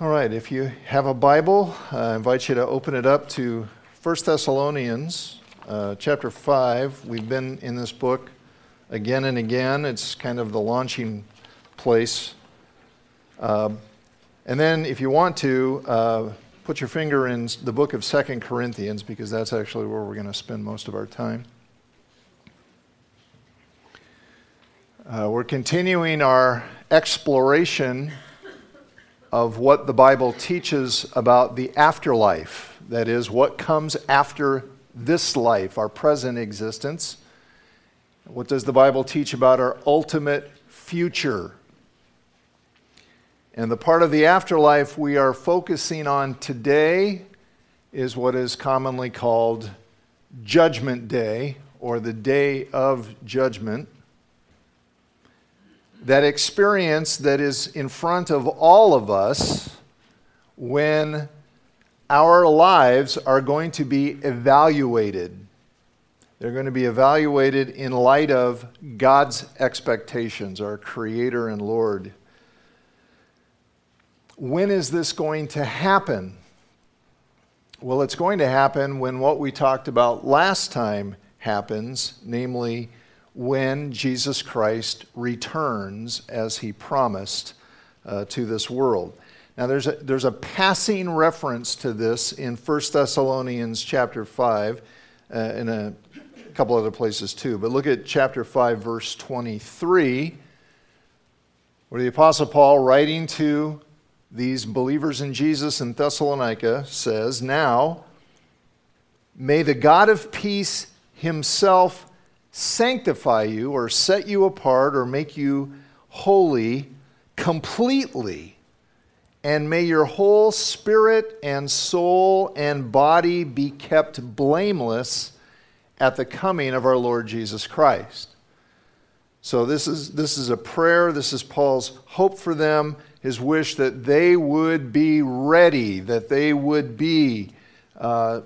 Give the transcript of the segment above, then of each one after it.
All right, if you have a Bible, I invite you to open it up to 1 Thessalonians uh, chapter 5. We've been in this book again and again. It's kind of the launching place. Uh, and then, if you want to, uh, put your finger in the book of Second Corinthians, because that's actually where we're going to spend most of our time. Uh, we're continuing our exploration of what the Bible teaches about the afterlife. That is, what comes after this life, our present existence. What does the Bible teach about our ultimate future? And the part of the afterlife we are focusing on today is what is commonly called Judgment Day or the Day of Judgment that experience that is in front of all of us when our lives are going to be evaluated. They're going to be evaluated in light of God's expectations, our Creator and Lord. When is this going to happen? Well, it's going to happen when what we talked about last time happens, namely, when Jesus Christ returns as he promised uh, to this world. Now, there's a, there's a passing reference to this in 1 Thessalonians chapter 5, uh, in a couple other places too. But look at chapter 5, verse 23, where the Apostle Paul, writing to these believers in Jesus in Thessalonica, says, Now, may the God of peace himself sanctify you or set you apart or make you holy completely. And may your whole spirit and soul and body be kept blameless at the coming of our Lord Jesus Christ. So, this is, this is a prayer. This is Paul's hope for them, his wish that they would be ready, that they would be uh,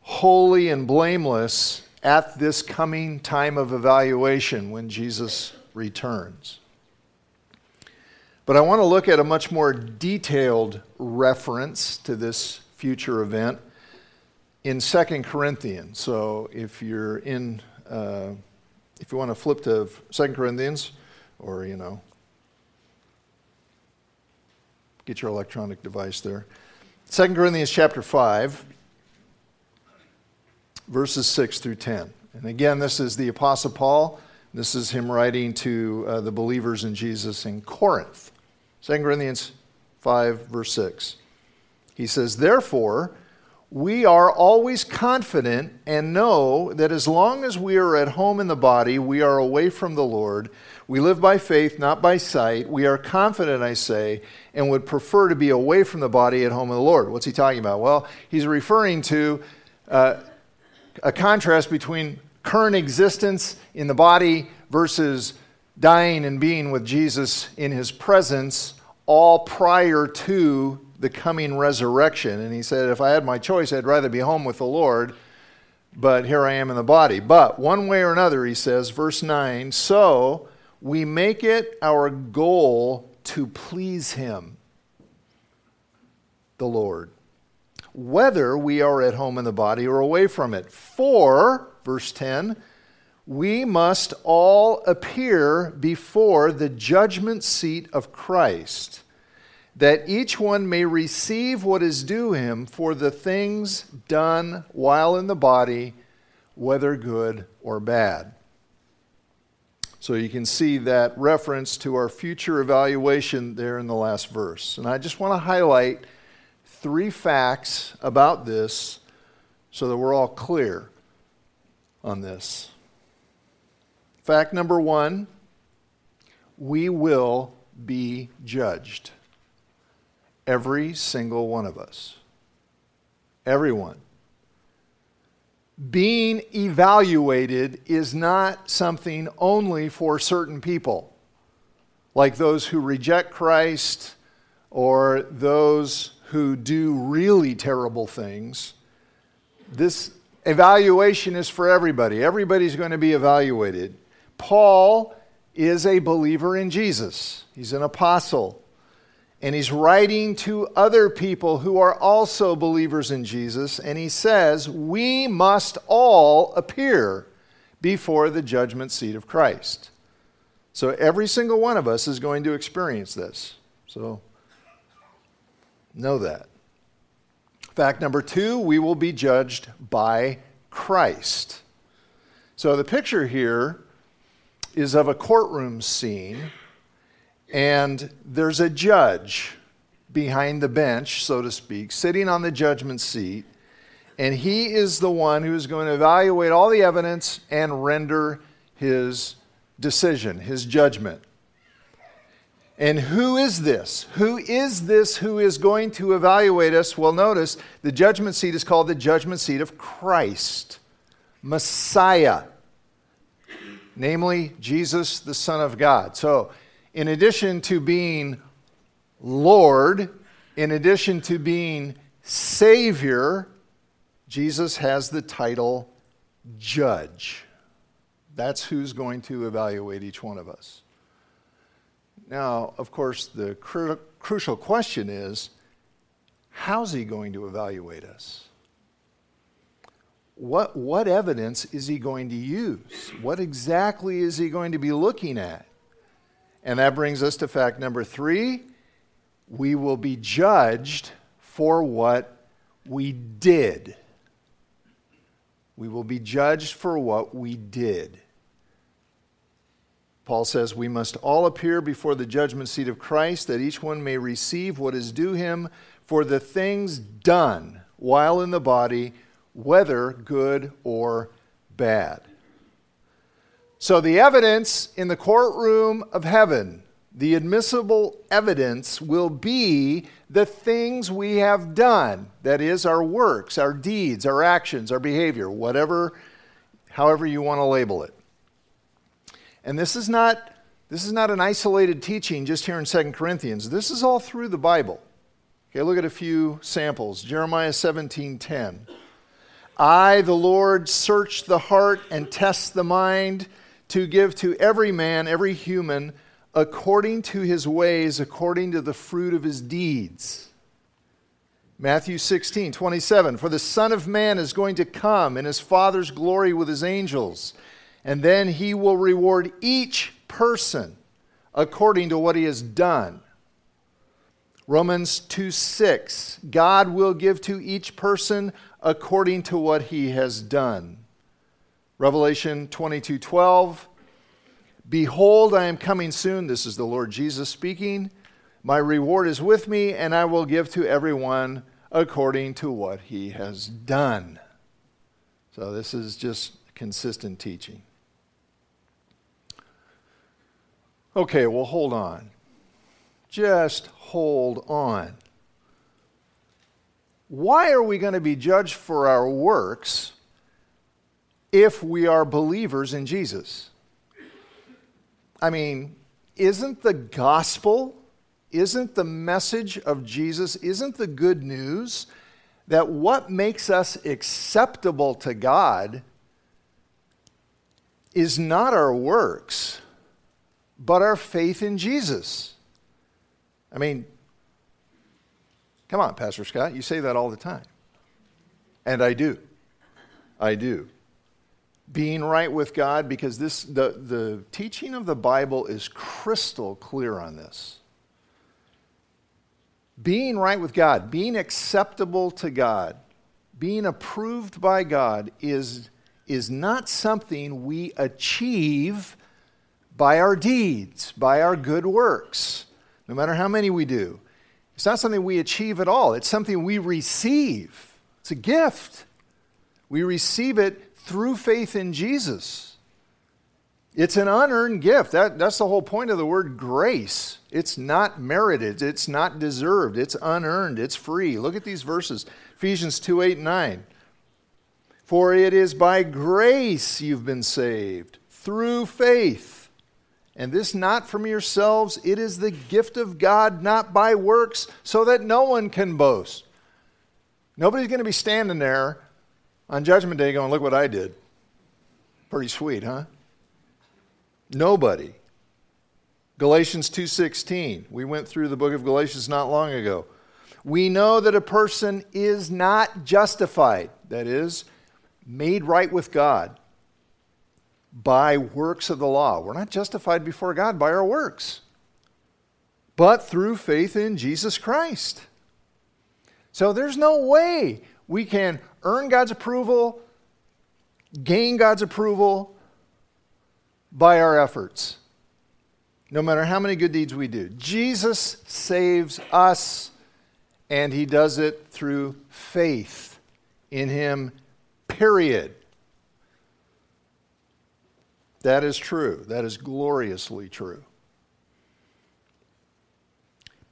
holy and blameless at this coming time of evaluation when Jesus returns. But I want to look at a much more detailed reference to this future event in 2 Corinthians. So if you're in, uh, if you want to flip to 2 Corinthians, or, you know, get your electronic device there. 2 Corinthians chapter 5 verses 6 through 10. And again, this is the Apostle Paul. This is him writing to uh, the believers in Jesus in Corinth. 2 Corinthians 5, verse 6. He says, Therefore, we are always confident and know that as long as we are at home in the body, we are away from the Lord. We live by faith, not by sight. We are confident, I say, and would prefer to be away from the body at home in the Lord. What's he talking about? Well, he's referring to uh, a contrast between current existence in the body versus dying and being with Jesus in his presence, all prior to the coming resurrection. And he said, If I had my choice, I'd rather be home with the Lord, but here I am in the body. But one way or another, he says, verse 9, so we make it our goal to please him, the Lord whether we are at home in the body or away from it. For, verse 10, we must all appear before the judgment seat of Christ, that each one may receive what is due him for the things done while in the body, whether good or bad. So you can see that reference to our future evaluation there in the last verse. And I just want to highlight three facts about this so that we're all clear on this. Fact number one we will be judged. Every single one of us. Everyone. Being evaluated is not something only for certain people, like those who reject Christ or those who do really terrible things, this evaluation is for everybody. Everybody's going to be evaluated. Paul is a believer in Jesus, he's an apostle. And he's writing to other people who are also believers in Jesus. And he says, We must all appear before the judgment seat of Christ. So every single one of us is going to experience this. So know that. Fact number two, we will be judged by Christ. So the picture here is of a courtroom scene, and there's a judge behind the bench, so to speak, sitting on the judgment seat, and he is the one who is going to evaluate all the evidence and render his decision, his judgment. And who is this? Who is this who is going to evaluate us? Well, notice the judgment seat is called the judgment seat of Christ, Messiah, namely Jesus, the Son of God. So, in addition to being Lord, in addition to being Savior, Jesus has the title Judge. That's who's going to evaluate each one of us. Now, of course, the cru- crucial question is how's he going to evaluate us? What, what evidence is he going to use? What exactly is he going to be looking at? And that brings us to fact number three we will be judged for what we did. We will be judged for what we did. Paul says, We must all appear before the judgment seat of Christ, that each one may receive what is due him for the things done while in the body, whether good or bad. So, the evidence in the courtroom of heaven, the admissible evidence, will be the things we have done. That is, our works, our deeds, our actions, our behavior, whatever, however you want to label it. And this is not this is not an isolated teaching just here in 2 Corinthians. This is all through the Bible. Okay, look at a few samples. Jeremiah 17:10. I, the Lord, search the heart and test the mind to give to every man, every human, according to his ways, according to the fruit of his deeds. Matthew 16, 27. For the Son of Man is going to come in his Father's glory with his angels and then he will reward each person according to what he has done. Romans 2 6, God will give to each person according to what he has done. Revelation 22 12, Behold, I am coming soon. This is the Lord Jesus speaking. My reward is with me, and I will give to everyone according to what he has done. So, this is just consistent teaching. Okay, well, hold on. Just hold on. Why are we going to be judged for our works if we are believers in Jesus? I mean, isn't the gospel, isn't the message of Jesus, isn't the good news that what makes us acceptable to God is not our works? But our faith in Jesus. I mean, come on, Pastor Scott, you say that all the time. And I do. I do. Being right with God, because this the, the teaching of the Bible is crystal clear on this. Being right with God, being acceptable to God, being approved by God is, is not something we achieve by our deeds, by our good works, no matter how many we do. It's not something we achieve at all, it's something we receive. It's a gift. We receive it through faith in Jesus. It's an unearned gift. That, that's the whole point of the word grace. It's not merited, it's not deserved, it's unearned, it's free. Look at these verses Ephesians 2 8 and 9. For it is by grace you've been saved, through faith and this not from yourselves, it is the gift of God, not by works, so that no one can boast. Nobody's going to be standing there on Judgment Day going, Look what I did. Pretty sweet, huh? Nobody. Galatians 2:16. We went through the book of Galatians not long ago. We know that a person is not justified, that is, made right with God by works of the law. We're not justified before God by our works, but through faith in Jesus Christ. So there's no way we can earn God's approval, gain God's approval by our efforts, no matter how many good deeds we do. Jesus saves us, and he does it through faith in him, period. That is true. That is gloriously true.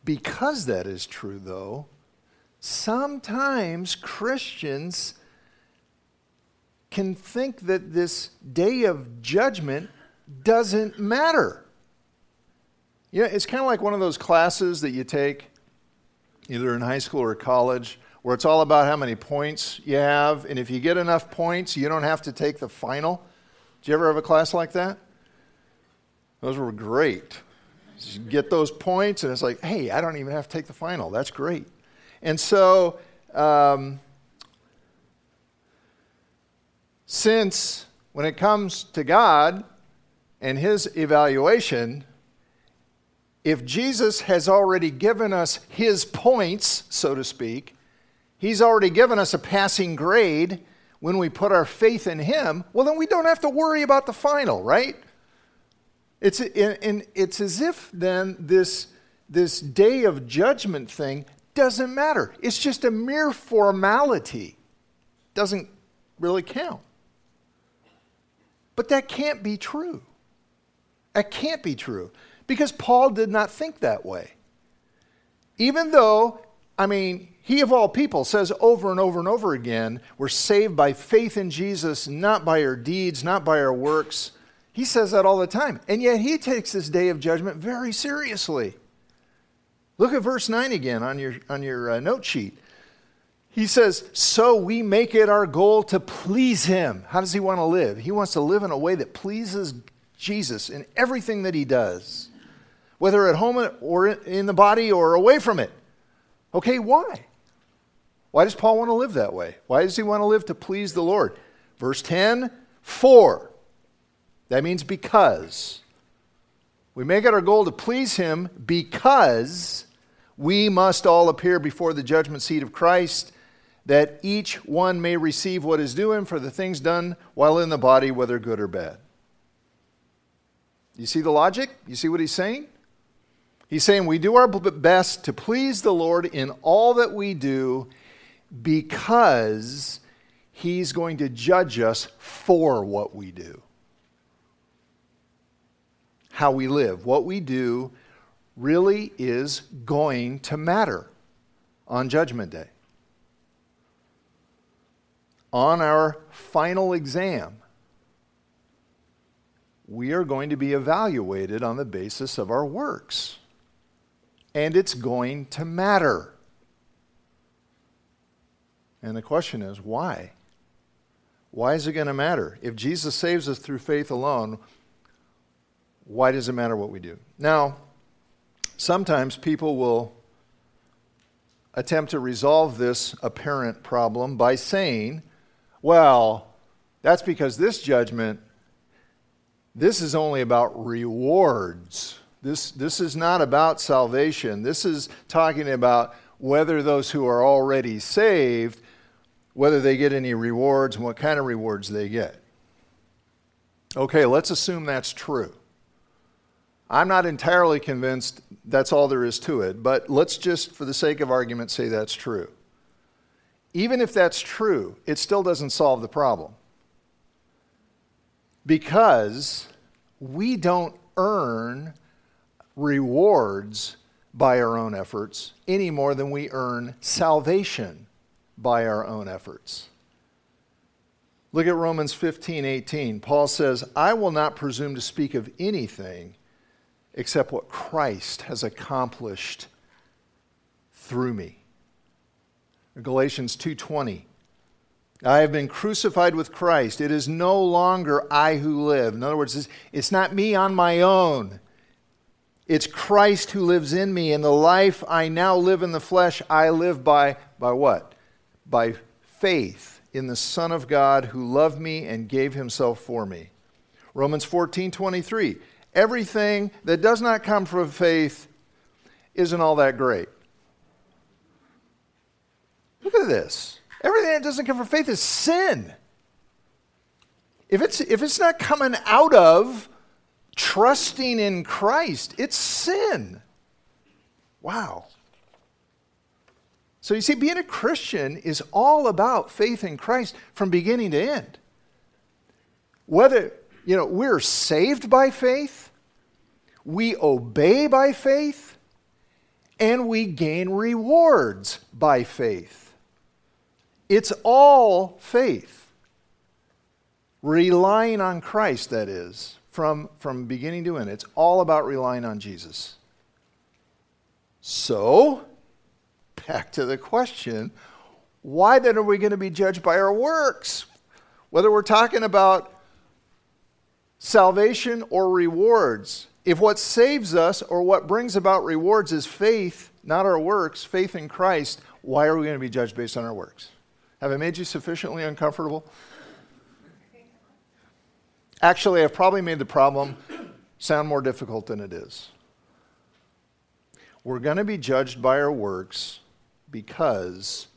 Because that is true, though, sometimes Christians can think that this day of judgment doesn't matter. Yeah, it's kind of like one of those classes that you take either in high school or college where it's all about how many points you have, and if you get enough points, you don't have to take the final. Did you ever have a class like that? Those were great. You get those points, and it's like, hey, I don't even have to take the final. That's great. And so, um, since when it comes to God and His evaluation, if Jesus has already given us His points, so to speak, He's already given us a passing grade when we put our faith in Him, well, then we don't have to worry about the final, right? It's, and it's as if then this, this day of judgment thing doesn't matter. It's just a mere formality, doesn't really count. But that can't be true. That can't be true because Paul did not think that way. Even though, I mean, he of all people says over and over and over again, we're saved by faith in Jesus, not by our deeds, not by our works. He says that all the time. And yet he takes this day of judgment very seriously. Look at verse 9 again on your, on your uh, note sheet. He says, So we make it our goal to please him. How does he want to live? He wants to live in a way that pleases Jesus in everything that he does, whether at home or in the body or away from it. Okay, why? Why does Paul want to live that way? Why does he want to live to please the Lord? Verse 10 for. That means because. We make it our goal to please him because we must all appear before the judgment seat of Christ, that each one may receive what is due him for the things done while in the body, whether good or bad. You see the logic? You see what he's saying? He's saying we do our best to please the Lord in all that we do because he's going to judge us for what we do. How we live, what we do really is going to matter on Judgment Day. On our final exam, we are going to be evaluated on the basis of our works. And it's going to matter. And the question is, why? Why is it going to matter? If Jesus saves us through faith alone, why does it matter what we do? Now, sometimes people will attempt to resolve this apparent problem by saying, well, that's because this judgment, this is only about rewards. This, this is not about salvation. This is talking about whether those who are already saved whether they get any rewards and what kind of rewards they get. Okay, let's assume that's true. I'm not entirely convinced that's all there is to it, but let's just, for the sake of argument, say that's true. Even if that's true, it still doesn't solve the problem. Because we don't earn rewards by our own efforts any more than we earn salvation by our own efforts. Look at Romans 15 18. Paul says, I will not presume to speak of anything except what Christ has accomplished through me. Galatians 2:20 I have been crucified with Christ. It is no longer I who live. In other words, it's not me on my own. It's Christ who lives in me, and the life I now live in the flesh, I live by, by what? By faith in the Son of God who loved me and gave himself for me. Romans 14 23. Everything that does not come from faith isn't all that great. Look at this. Everything that doesn't come from faith is sin. If it's, if it's not coming out of trusting in Christ, it's sin. Wow. So you see, being a Christian is all about faith in Christ from beginning to end. Whether, you know, we're saved by faith, we obey by faith, and we gain rewards by faith. It's all faith. Relying on Christ, that is, from, from beginning to end. It's all about relying on Jesus. So, back to the question why then are we going to be judged by our works? Whether we're talking about salvation or rewards. If what saves us or what brings about rewards is faith, not our works, faith in Christ, why are we going to be judged based on our works? Have I made you sufficiently uncomfortable? Actually, I've probably made the problem sound more difficult than it is. We're going to be judged by our works because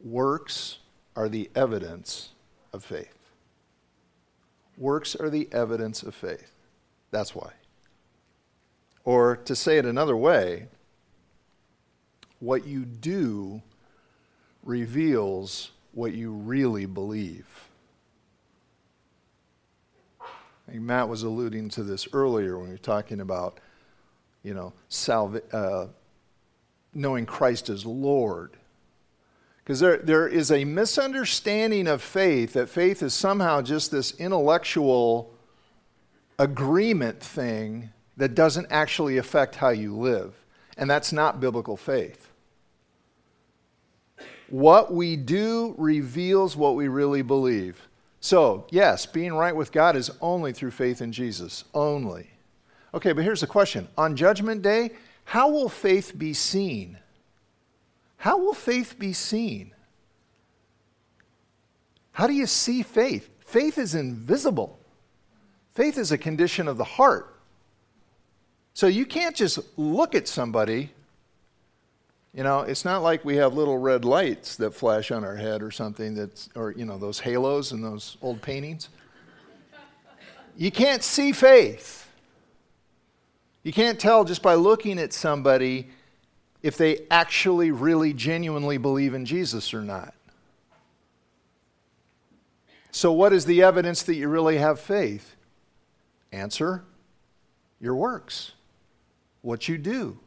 works are the evidence of faith. Works are the evidence of faith. That's why. Or to say it another way, what you do reveals what you really believe. Matt was alluding to this earlier when we were talking about, you know, uh, knowing Christ as Lord. Because there, there is a misunderstanding of faith that faith is somehow just this intellectual agreement thing that doesn't actually affect how you live. And that's not biblical faith. What we do reveals what we really believe. So, yes, being right with God is only through faith in Jesus. Only. Okay, but here's the question On Judgment Day, how will faith be seen? How will faith be seen? How do you see faith? Faith is invisible. Faith is a condition of the heart. So you can't just look at somebody you know, it's not like we have little red lights that flash on our head or something that's, or, you know, those halos and those old paintings. You can't see faith. You can't tell just by looking at somebody if they actually, really, genuinely believe in Jesus or not. So, what is the evidence that you really have faith? Answer your works, what you do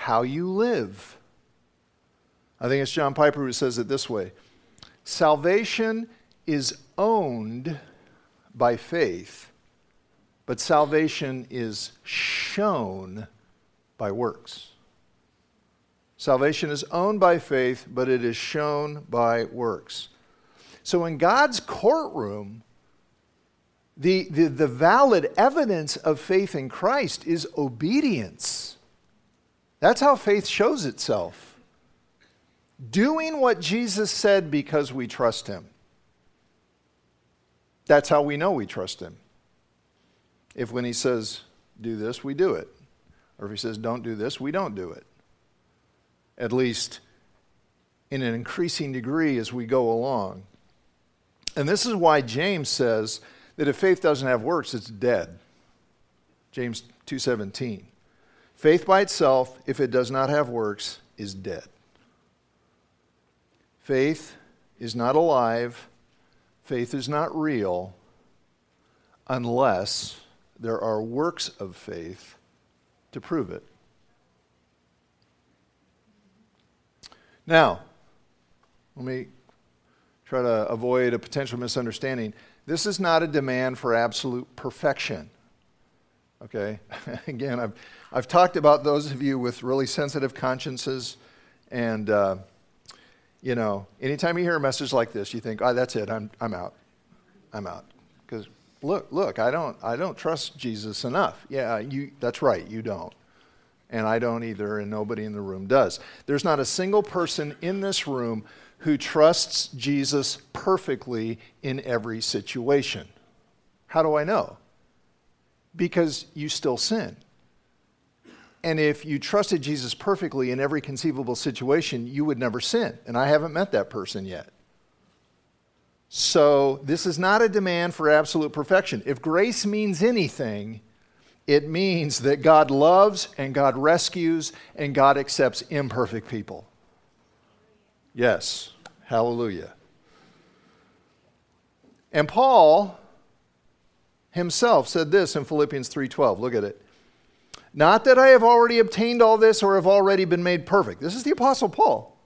how you live. I think it's John Piper who says it this way Salvation is owned by faith, but salvation is shown by works. Salvation is owned by faith, but it is shown by works. So in God's courtroom, the, the, the valid evidence of faith in Christ is obedience. That's how faith shows itself. Doing what Jesus said because we trust him. That's how we know we trust him. If when he says, do this, we do it. Or if he says, don't do this, we don't do it. At least in an increasing degree as we go along. And this is why James says that if faith doesn't have works, it's dead. James 2:17. Faith by itself, if it does not have works, is dead. Faith is not alive, faith is not real unless there are works of faith to prove it. Now, let me try to avoid a potential misunderstanding. This is not a demand for absolute perfection. Okay? Again, I've I've talked about those of you with really sensitive consciences, and uh, you know, anytime you hear a message like this, you think, "Oh, that's it. I'm I'm out. I'm out," because look, look, I don't, I don't trust Jesus enough. Yeah, you, that's right, you don't. And I don't either, and nobody in the room does. There's not a single person in this room who trusts Jesus perfectly in every situation. How do I know? Because you still sin. And if you trusted Jesus perfectly in every conceivable situation, you would never sin. And I haven't met that person yet. So, this is not a demand for absolute perfection. If grace means anything, it means that God loves and God rescues and God accepts imperfect people. Yes, hallelujah. And Paul himself said this in Philippians 3:12. Look at it. Not that I have already obtained all this or have already been made perfect. This is the apostle Paul.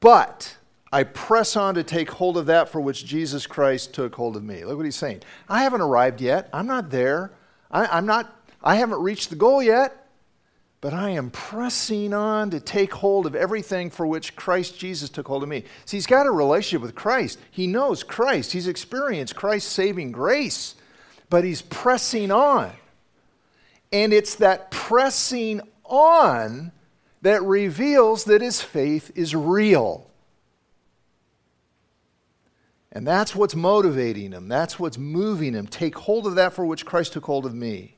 But I press on to take hold of that for which Jesus Christ took hold of me. Look what he's saying. I haven't arrived yet. I'm not there. I, am not, I haven't reached the goal yet, but I am pressing on to take hold of everything for which Christ Jesus took hold of me. See, he's got a relationship with Christ. He knows Christ. He's experienced Christ's saving grace, but he's pressing on. And it's that pressing on that reveals that his faith is real. And that's what's motivating him. That's what's moving him. Take hold of that for which Christ took hold of me.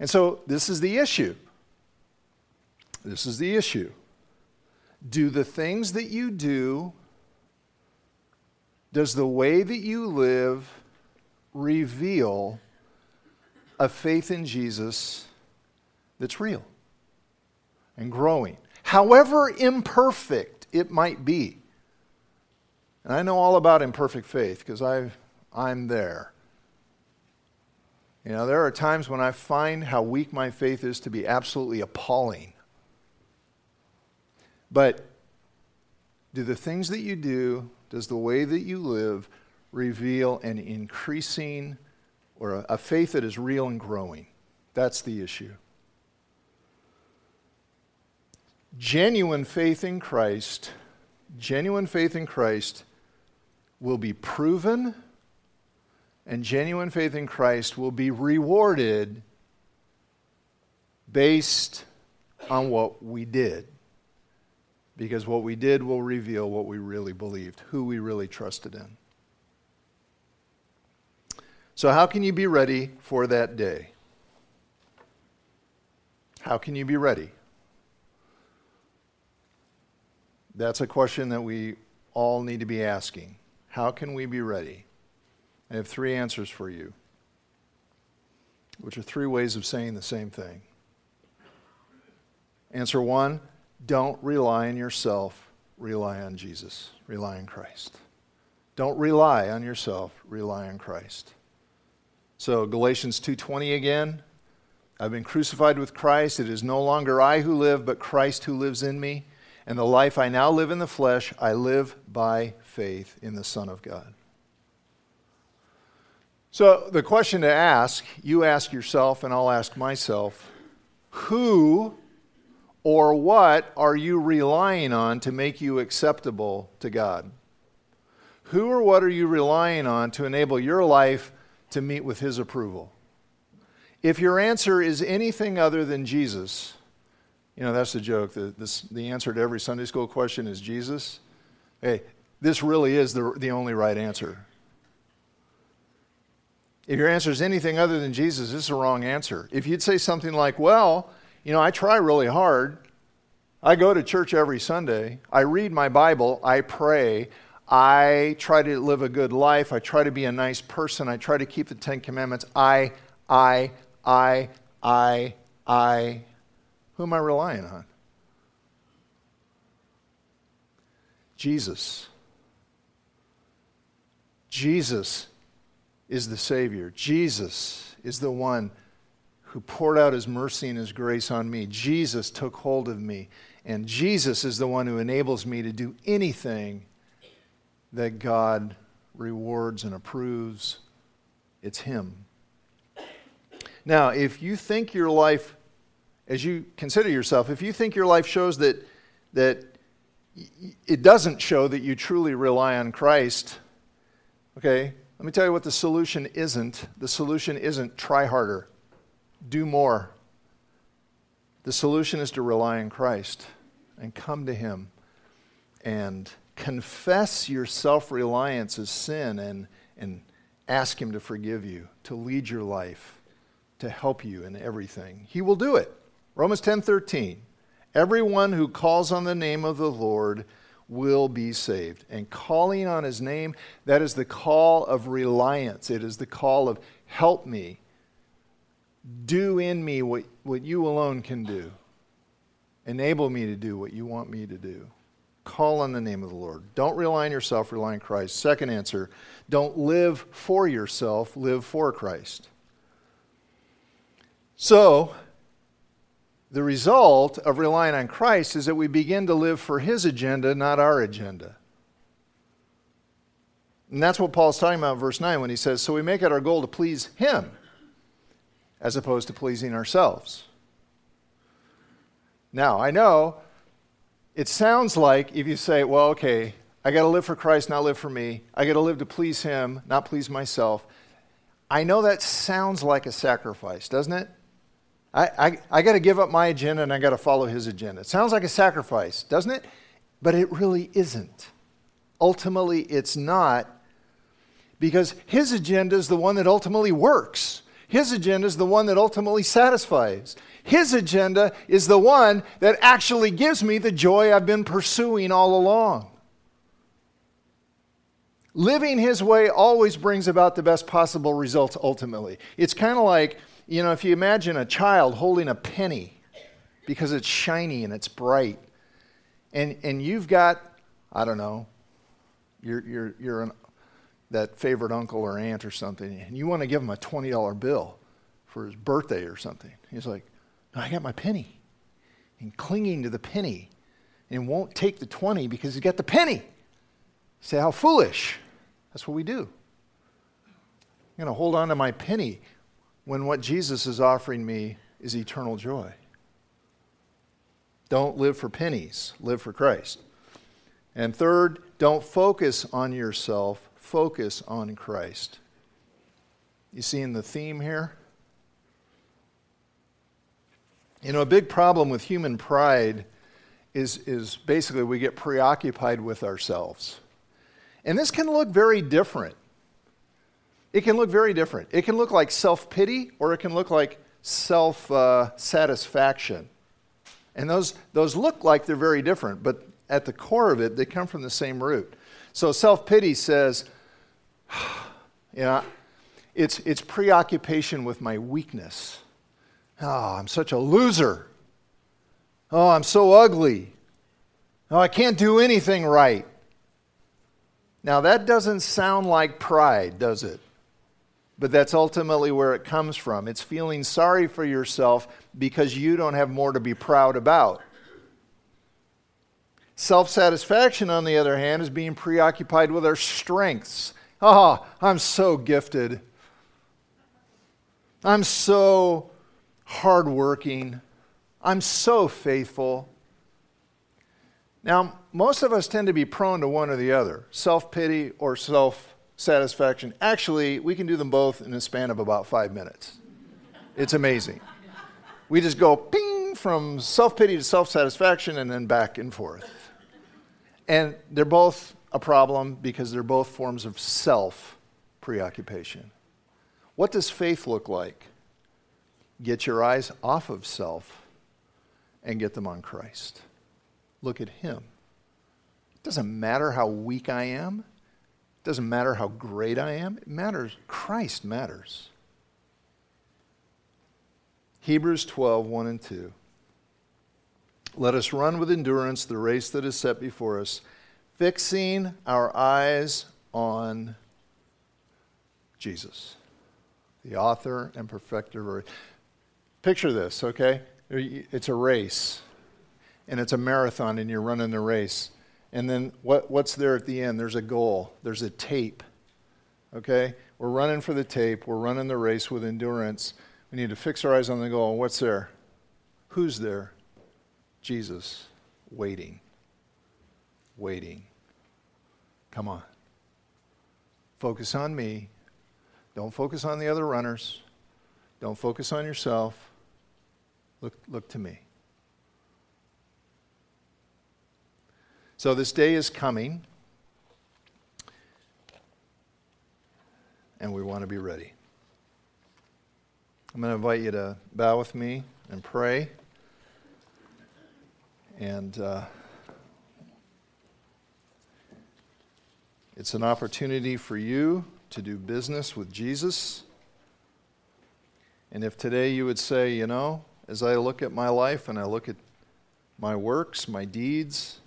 And so this is the issue. This is the issue. Do the things that you do, does the way that you live reveal a faith in Jesus that's real and growing, however imperfect it might be? And I know all about imperfect faith because I'm there. You know, there are times when I find how weak my faith is to be absolutely appalling. But do the things that you do, does the way that you live reveal an increasing or a, faith that is real and growing? That's the issue. Genuine faith in Christ, genuine faith in Christ will be proven, and genuine faith in Christ will be rewarded based on what we did. Because what we did will reveal what we really believed, who we really trusted in. So, how can you be ready for that day? How can you be ready? That's a question that we all need to be asking. How can we be ready? I have three answers for you, which are three ways of saying the same thing. Answer one don't rely on yourself, rely on Jesus, rely on Christ. Don't rely on yourself, rely on Christ. So Galatians 2:20 again, I've been crucified with Christ, it is no longer I who live, but Christ who lives in me. And the life I now live in the flesh, I live by faith in the Son of God. So, the question to ask, you ask yourself, and I'll ask myself who or what are you relying on to make you acceptable to God? Who or what are you relying on to enable your life to meet with His approval? If your answer is anything other than Jesus, you know, that's the joke. The, this, the answer to every Sunday school question is Jesus. Hey, this really is the, the only right answer. If your answer is anything other than Jesus, this is a wrong answer. If you'd say something like, well, you know, I try really hard. I go to church every Sunday. I read my Bible. I pray. I try to live a good life. I try to be a nice person. I try to keep the Ten Commandments. I, I, I, I, I, who am I relying on? Jesus. Jesus is the Savior. Jesus is the one who poured out his mercy and his grace on me. Jesus took hold of me. And Jesus is the one who enables me to do anything that God rewards and approves. It's Him. Now, if you think your life as you consider yourself, if you think your life shows that, that it doesn't show that you truly rely on Christ, Okay, let me tell you what the solution isn't. The solution isn't try harder, do more. The solution is to rely on Christ and come to Him and confess your self reliance as sin and, and ask Him to forgive you, to lead your life, to help you in everything. He will do it. Romans 10 13. Everyone who calls on the name of the Lord will be saved. And calling on his name, that is the call of reliance. It is the call of help me. Do in me what, what you alone can do. Enable me to do what you want me to do. Call on the name of the Lord. Don't rely on yourself, rely on Christ. Second answer don't live for yourself, live for Christ. So, the result of relying on Christ is that we begin to live for his agenda, not our agenda. And that's what Paul's talking about in verse 9 when he says, So we make it our goal to please him as opposed to pleasing ourselves. Now, I know it sounds like if you say, Well, okay, I got to live for Christ, not live for me. I got to live to please him, not please myself. I know that sounds like a sacrifice, doesn't it? I, I, I got to give up my agenda and I got to follow his agenda. It sounds like a sacrifice, doesn't it? But it really isn't. Ultimately, it's not because his agenda is the one that ultimately works. His agenda is the one that ultimately satisfies. His agenda is the one that actually gives me the joy I've been pursuing all along. Living his way always brings about the best possible results ultimately. It's kind of like you know, if you imagine a child holding a penny because it's shiny and it's bright, and, and you've got, I don't know, you're, you're, you're an, that favorite uncle or aunt or something, and you want to give him a $20 bill for his birthday or something. He's like, no, I got my penny. And clinging to the penny and won't take the 20 because he's got the penny. Say, how foolish. That's what we do. I'm going to hold on to my penny when what Jesus is offering me is eternal joy. Don't live for pennies, live for Christ. And third, don't focus on yourself, focus on Christ. You seeing the theme here? You know, a big problem with human pride is, is basically we get preoccupied with ourselves. And this can look very different it can look very different. It can look like self pity or it can look like self uh, satisfaction. And those, those look like they're very different, but at the core of it, they come from the same root. So self pity says, you know, it's, it's preoccupation with my weakness. Oh, I'm such a loser. Oh, I'm so ugly. Oh, I can't do anything right. Now, that doesn't sound like pride, does it? But that's ultimately where it comes from. It's feeling sorry for yourself because you don't have more to be proud about. Self satisfaction, on the other hand, is being preoccupied with our strengths. Oh, I'm so gifted. I'm so hardworking. I'm so faithful. Now, most of us tend to be prone to one or the other self pity or self satisfaction. Actually, we can do them both in a span of about five minutes. It's amazing. We just go ping from self pity to self satisfaction and then back and forth. And they're both a problem because they're both forms of self preoccupation. What does faith look like? Get your eyes off of self and get them on Christ. Look at Him. It doesn't matter how weak I am. Doesn't matter how great I am, it matters. Christ matters. Hebrews 12, 1 and 2. Let us run with endurance the race that is set before us, fixing our eyes on Jesus, the author and perfecter of our. Picture this, okay? It's a race, and it's a marathon, and you're running the race. And then what, what's there at the end? There's a goal, there's a tape. Okay? We're running for the tape, we're running the race with endurance. We need to fix our eyes on the goal. What's there? Who's there? Jesus, waiting. Waiting. Come on. Focus on me. Don't focus on the other runners. Don't focus on yourself. Look, look to me. So, this day is coming, and we want to be ready. I'm going to invite you to bow with me and pray. And uh, it's an opportunity for you to do business with Jesus. And if today you would say, you know, as I look at my life and I look at my works, my deeds,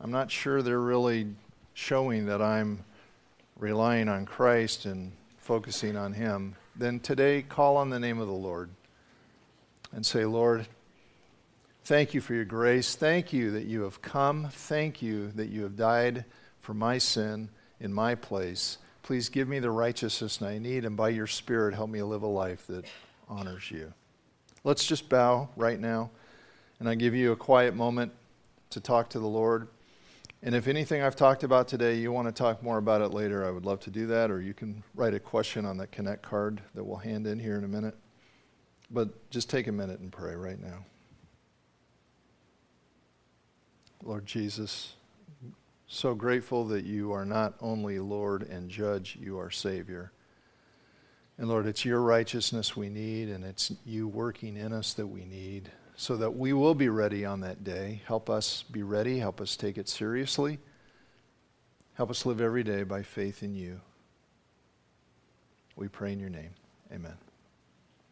I'm not sure they're really showing that I'm relying on Christ and focusing on Him, then today call on the name of the Lord and say, Lord, Thank you for your grace. Thank you that you have come. Thank you that you have died for my sin in my place. Please give me the righteousness I need, and by your Spirit, help me live a life that honors you. Let's just bow right now, and I give you a quiet moment to talk to the Lord. And if anything I've talked about today, you want to talk more about it later, I would love to do that, or you can write a question on that Connect card that we'll hand in here in a minute. But just take a minute and pray right now. Lord Jesus, so grateful that you are not only Lord and Judge, you are Savior. And Lord, it's your righteousness we need, and it's you working in us that we need so that we will be ready on that day. Help us be ready. Help us take it seriously. Help us live every day by faith in you. We pray in your name. Amen.